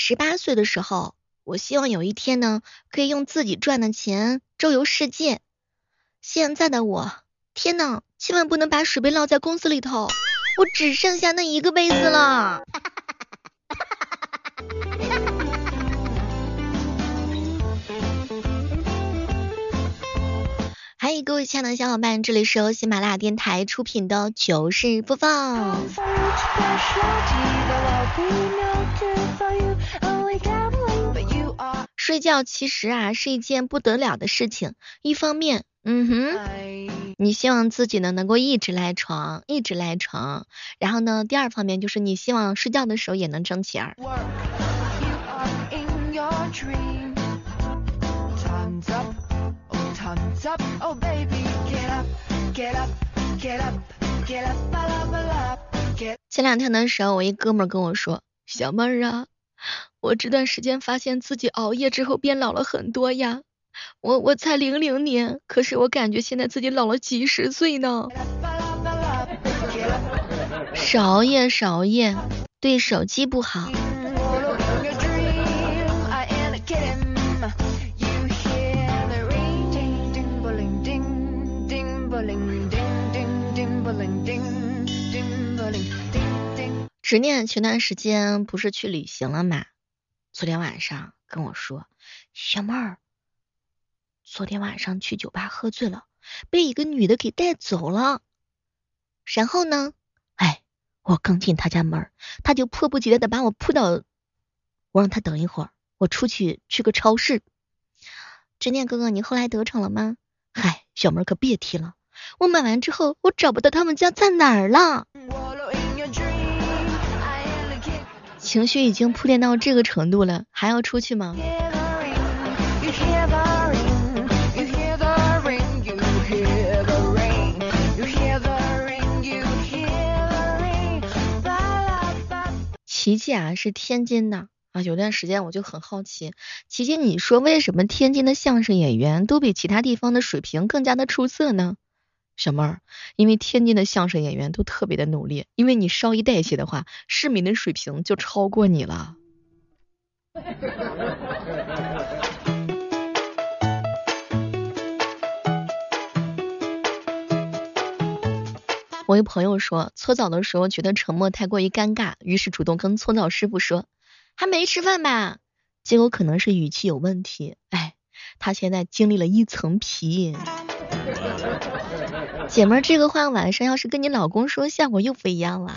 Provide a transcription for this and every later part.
十八岁的时候，我希望有一天呢，可以用自己赚的钱周游世界。现在的我，天呐，千万不能把水杯落在公司里头，我只剩下那一个杯子了。哈哈哈哈哈哈嗨，各位亲爱的小伙伴，这里是由喜马拉雅电台出品的糗事播报。睡觉其实啊是一件不得了的事情，一方面，嗯哼，你希望自己呢能够一直赖床，一直赖床，然后呢，第二方面就是你希望睡觉的时候也能挣钱。前两天的时候，我一哥们跟我说，小妹儿啊。我这段时间发现自己熬夜之后变老了很多呀，我我才零零年，可是我感觉现在自己老了几十岁呢。少熬夜，少熬夜，对手机不好。执念前段时间不是去旅行了吗？昨天晚上跟我说，小妹儿，昨天晚上去酒吧喝醉了，被一个女的给带走了。然后呢，哎，我刚进他家门，他就迫不及待的把我扑倒。我让他等一会儿，我出去去个超市。执念哥哥，你后来得逞了吗？嗨，小妹儿可别提了，我买完之后，我找不到他们家在哪儿了。情绪已经铺垫到这个程度了，还要出去吗？琪琪啊，是天津的啊，有段时间我就很好奇，琪琪，你说为什么天津的相声演员都比其他地方的水平更加的出色呢？小妹儿，因为天津的相声演员都特别的努力，因为你稍一代谢的话，市民的水平就超过你了。我一朋友说，搓澡的时候觉得沉默太过于尴尬，于是主动跟搓澡师傅说：“还没吃饭吧？”结果可能是语气有问题，哎，他现在经历了一层皮。姐们儿，这个话晚上要是跟你老公说，效果又不一样了。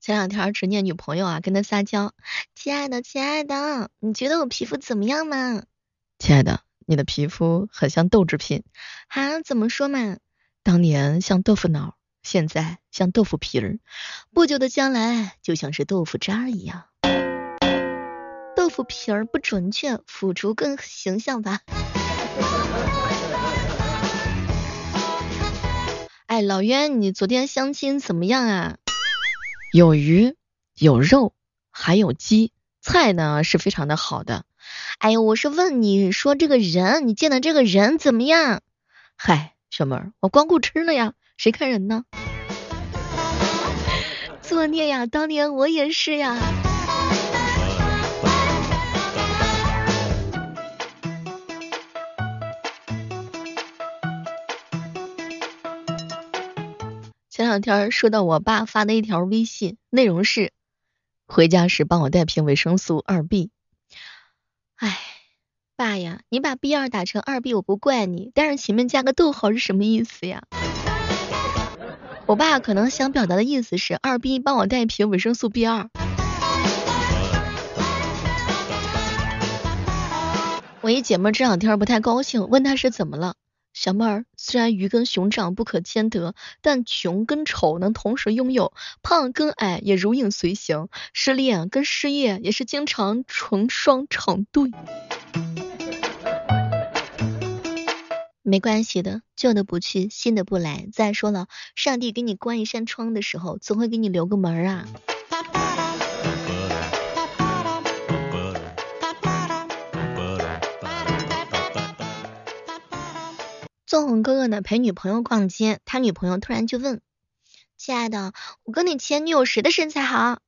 前两天执念女朋友啊，跟他撒娇，亲爱的，亲爱的，你觉得我皮肤怎么样嘛？亲爱的，你的皮肤很像豆制品。啊？怎么说嘛？当年像豆腐脑，现在像豆腐皮儿，不久的将来就像是豆腐渣一样。豆腐皮儿不准确，腐竹更形象吧。哎，老冤，你昨天相亲怎么样啊？有鱼，有肉，还有鸡，菜呢是非常的好的。哎呦，我是问你说这个人，你见的这个人怎么样？嗨，小妹儿，我光顾吃了呀，谁看人呢？作孽呀，当年我也是呀。前两天收到我爸发的一条微信，内容是：回家时帮我带瓶维生素二 B。哎，爸呀，你把 B 二打成二 B 我不怪你，但是前面加个逗号是什么意思呀？我爸可能想表达的意思是二 B 帮我带一瓶维生素 B 二。我一姐妹这两天不太高兴，问她是怎么了。小妹儿，虽然鱼跟熊掌不可兼得，但穷跟丑能同时拥有，胖跟矮也如影随形，失恋跟失业也是经常成双成对。没关系的，旧的不去，新的不来。再说了，上帝给你关一扇窗的时候，总会给你留个门啊。纵横哥哥呢陪女朋友逛街，他女朋友突然就问亲爱的，我跟你前女友谁的身材好？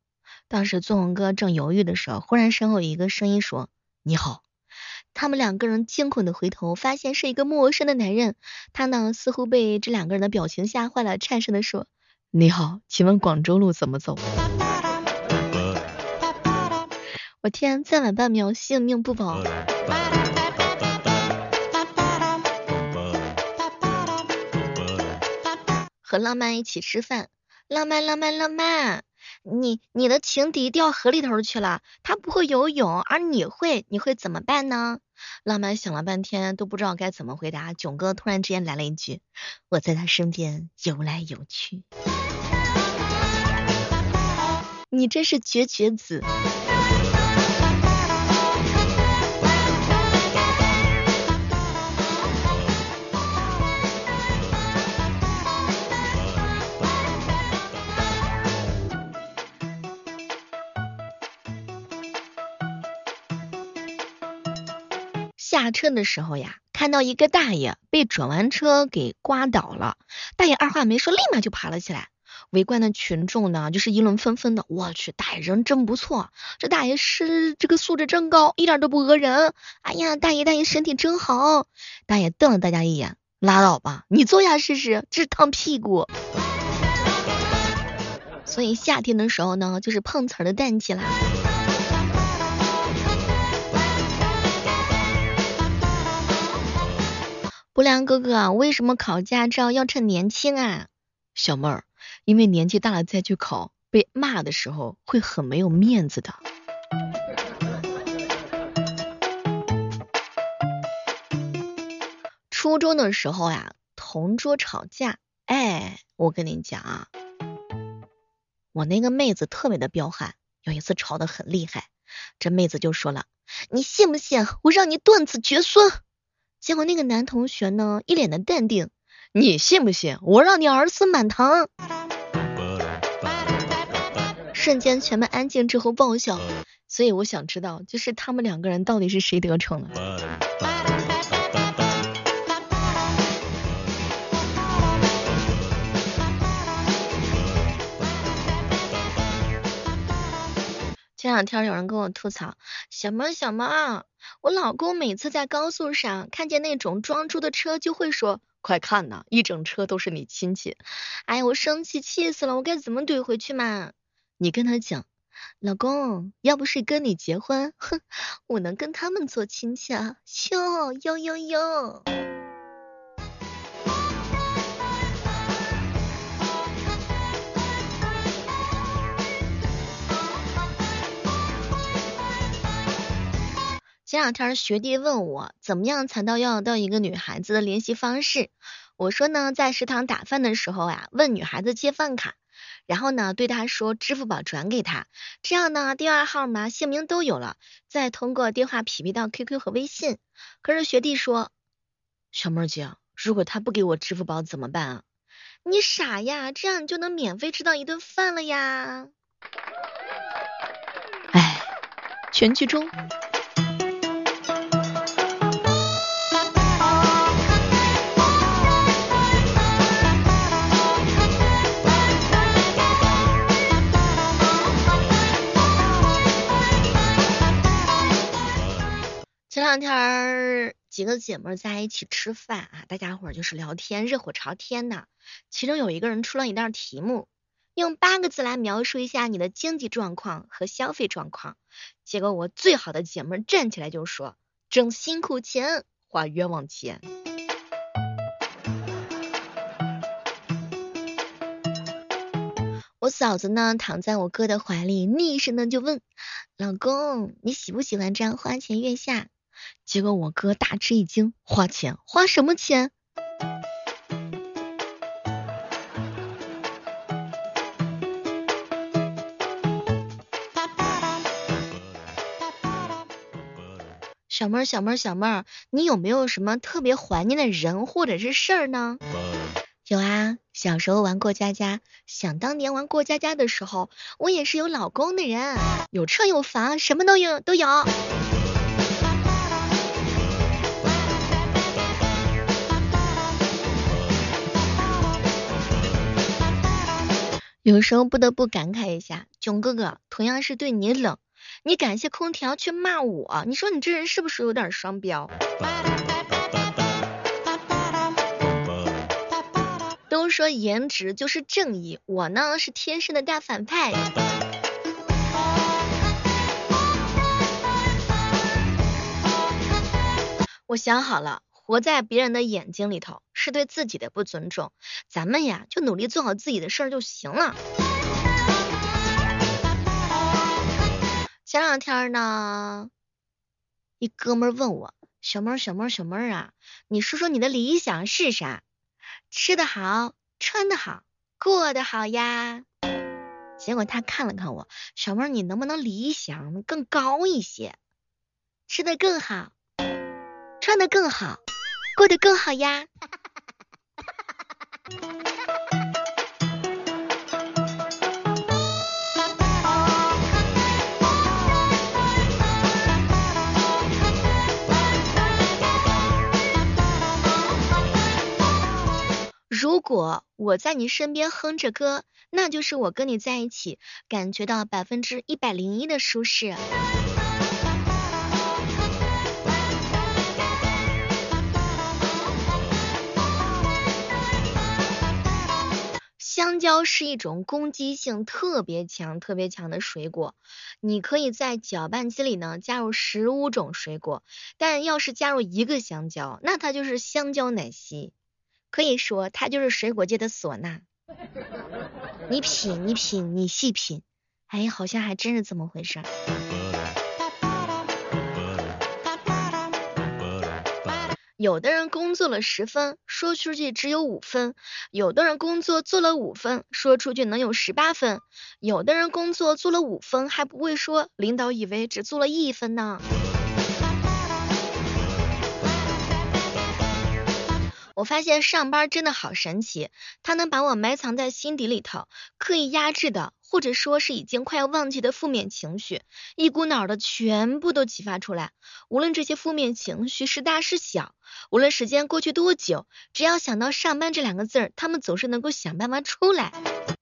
当时纵横哥正犹豫的时候，忽然身后有一个声音说：“你好。”他们两个人惊恐的回头，发现是一个陌生的男人。他呢，似乎被这两个人的表情吓坏了，颤声的说：“你好，请问广州路怎么走？”我天，再晚半秒，性命不保。和浪漫一起吃饭，浪漫浪漫浪漫。你你的情敌掉河里头去了，他不会游泳，而你会，你会怎么办呢？浪漫想了半天都不知道该怎么回答，囧哥突然之间来了一句：“我在他身边游来游去。”你真是绝绝子。下车的时候呀，看到一个大爷被转弯车给刮倒了，大爷二话没说，立马就爬了起来。围观的群众呢，就是议论纷纷的。我去，大爷人真不错，这大爷是这个素质真高，一点都不讹人。哎呀，大爷大爷身体真好。大爷瞪了大家一眼，拉倒吧，你坐下试试，这是烫屁股。所以夏天的时候呢，就是碰瓷儿的淡季啦。不良哥哥，为什么考驾照要趁年轻啊？小妹儿，因为年纪大了再去考，被骂的时候会很没有面子的。初中的时候呀，同桌吵架，哎，我跟你讲啊，我那个妹子特别的彪悍，有一次吵得很厉害，这妹子就说了，你信不信我让你断子绝孙？结果那个男同学呢，一脸的淡定，你信不信我让你儿孙满堂？瞬间全班安静之后爆笑，所以我想知道，就是他们两个人到底是谁得逞了？两天有人跟我吐槽，小猫小猫，我老公每次在高速上看见那种装猪的车，就会说，快看呐，一整车都是你亲戚。哎呀，我生气气死了，我该怎么怼回去嘛？你跟他讲，老公，要不是跟你结婚，哼，我能跟他们做亲戚啊？哟哟哟哟。前两天学弟问我，怎么样才能要到一个女孩子的联系方式？我说呢，在食堂打饭的时候呀，问女孩子借饭卡，然后呢，对她说支付宝转给她，这样呢，电话号码、姓名都有了，再通过电话匹配到 QQ 和微信。可是学弟说，小妹姐，如果他不给我支付宝怎么办啊？你傻呀，这样你就能免费吃到一顿饭了呀！哎，全剧终。两天几个姐妹在一起吃饭啊，大家伙儿就是聊天，热火朝天的。其中有一个人出了一道题目，用八个字来描述一下你的经济状况和消费状况。结果我最好的姐妹站起来就说：挣辛苦钱，花冤枉钱。我嫂子呢，躺在我哥的怀里，昵声的就问：老公，你喜不喜欢这样花前月下？结果我哥大吃一惊，花钱花什么钱？小妹儿，小妹儿，小妹儿，你有没有什么特别怀念的人或者是事儿呢？有啊，小时候玩过家家，想当年玩过家家的时候，我也是有老公的人，有车有房，什么都有都有。有时候不得不感慨一下，囧哥哥同样是对你冷，你感谢空调却骂我，你说你这人是不是有点双标？都说颜值就是正义，我呢是天生的大反派。我想好了，活在别人的眼睛里头是对自己的不尊重，咱们呀就努力做好自己的事儿就行了。前两天呢，一哥们问我，小妹儿小妹儿小妹儿啊，你说说你的理想是啥？吃的好，穿的好，过得好呀。结果他看了看我，小妹儿你能不能理想更高一些？吃的更好。穿的更好，过得更好呀。如果我在你身边哼着歌，那就是我跟你在一起感觉到百分之一百零一的舒适。香蕉是一种攻击性特别强、特别强的水果。你可以在搅拌机里呢加入十五种水果，但要是加入一个香蕉，那它就是香蕉奶昔。可以说它就是水果界的唢呐。你品，你品，你细品，哎，好像还真是这么回事。有的人工作了十分，说出去只有五分；有的人工作做了五分，说出去能有十八分；有的人工作做了五分还不会说，领导以为只做了一分呢。我发现上班真的好神奇，它能把我埋藏在心底里头、刻意压制的，或者说是已经快要忘记的负面情绪，一股脑的全部都激发出来。无论这些负面情绪是大是小，无论时间过去多久，只要想到上班这两个字儿，他们总是能够想办法出来。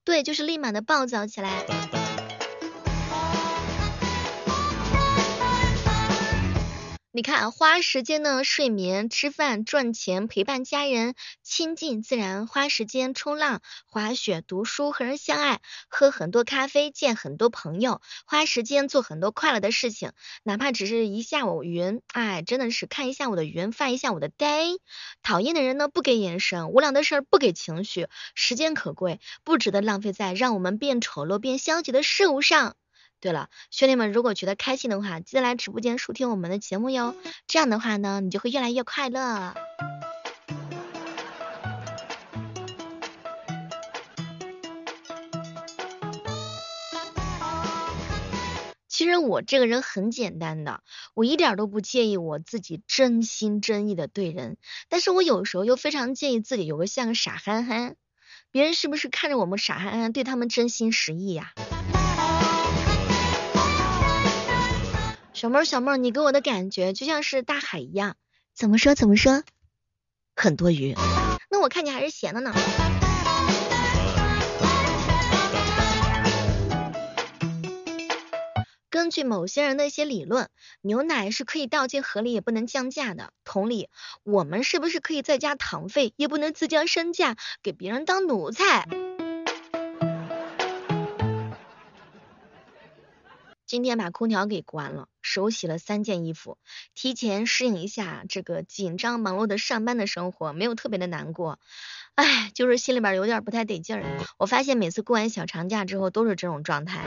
对，就是立马的暴躁起来。你看，花时间呢，睡眠、吃饭、赚钱、陪伴家人、亲近自然，花时间冲浪、滑雪、读书、和人相爱、喝很多咖啡、见很多朋友，花时间做很多快乐的事情，哪怕只是一下午云，哎，真的是看一下午的云，发一下午的呆。讨厌的人呢，不给眼神；无聊的事儿不给情绪。时间可贵，不值得浪费在让我们变丑陋、变消极的事物上。对了，兄弟们，如果觉得开心的话，记得来直播间收听我们的节目哟。这样的话呢，你就会越来越快乐。其实我这个人很简单的，我一点都不介意我自己真心真意的对人，但是我有时候又非常介意自己有个像个傻憨憨，别人是不是看着我们傻憨憨，对他们真心实意呀？小妹儿，小妹儿，你给我的感觉就像是大海一样，怎么说怎么说？很多鱼。那我看你还是闲的呢。根据某些人的一些理论，牛奶是可以倒进河里也不能降价的。同理，我们是不是可以再加糖费，也不能自降身价，给别人当奴才？今天把空调给关了，手洗了三件衣服，提前适应一下这个紧张忙碌的上班的生活，没有特别的难过，哎，就是心里边有点不太得劲儿。我发现每次过完小长假之后都是这种状态。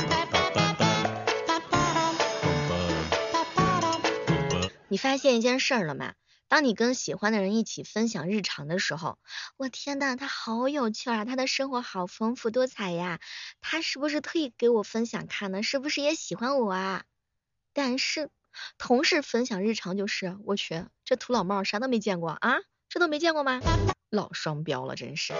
你发现一件事了吗？当你跟喜欢的人一起分享日常的时候，我天呐，他好有趣啊，他的生活好丰富多彩呀，他是不是特意给我分享看呢？是不是也喜欢我啊？但是同事分享日常就是，我去，这土老帽啥都没见过啊，这都没见过吗？老双标了，真是。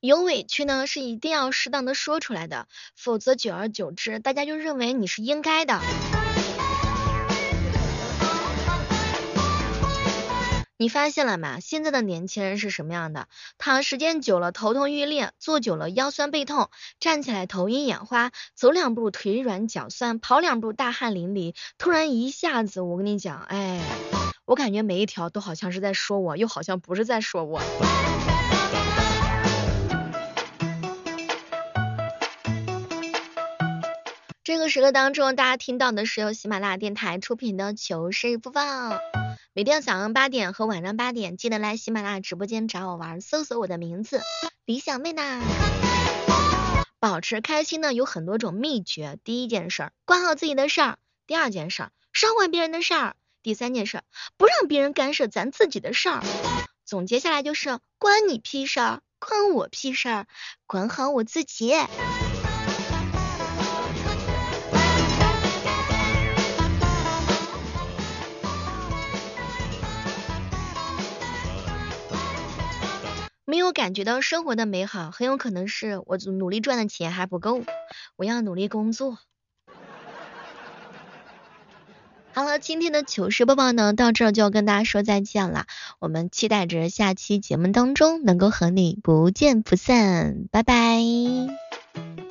有委屈呢是一定要适当的说出来的，否则久而久之，大家就认为你是应该的。你发现了吗？现在的年轻人是什么样的？躺时间久了头痛欲裂，坐久了腰酸背痛，站起来头晕眼花，走两步腿软脚酸，跑两步大汗淋漓。突然一下子，我跟你讲，哎，我感觉每一条都好像是在说我，又好像不是在说我。这个时刻当中，大家听到的是由喜马拉雅电台出品的糗事播报。每天早上八点和晚上八点，记得来喜马拉雅直播间找我玩，搜索我的名字李小妹呐。保持开心呢有很多种秘诀，第一件事儿，管好自己的事儿；第二件事儿，少管别人的事儿；第三件事儿，不让别人干涉咱自己的事儿。总结下来就是，关你屁事儿，关我屁事儿，管好我自己。没有感觉到生活的美好，很有可能是我努力赚的钱还不够，我要努力工作。好了，今天的糗事播报呢，到这儿就要跟大家说再见了。我们期待着下期节目当中能够和你不见不散，拜拜。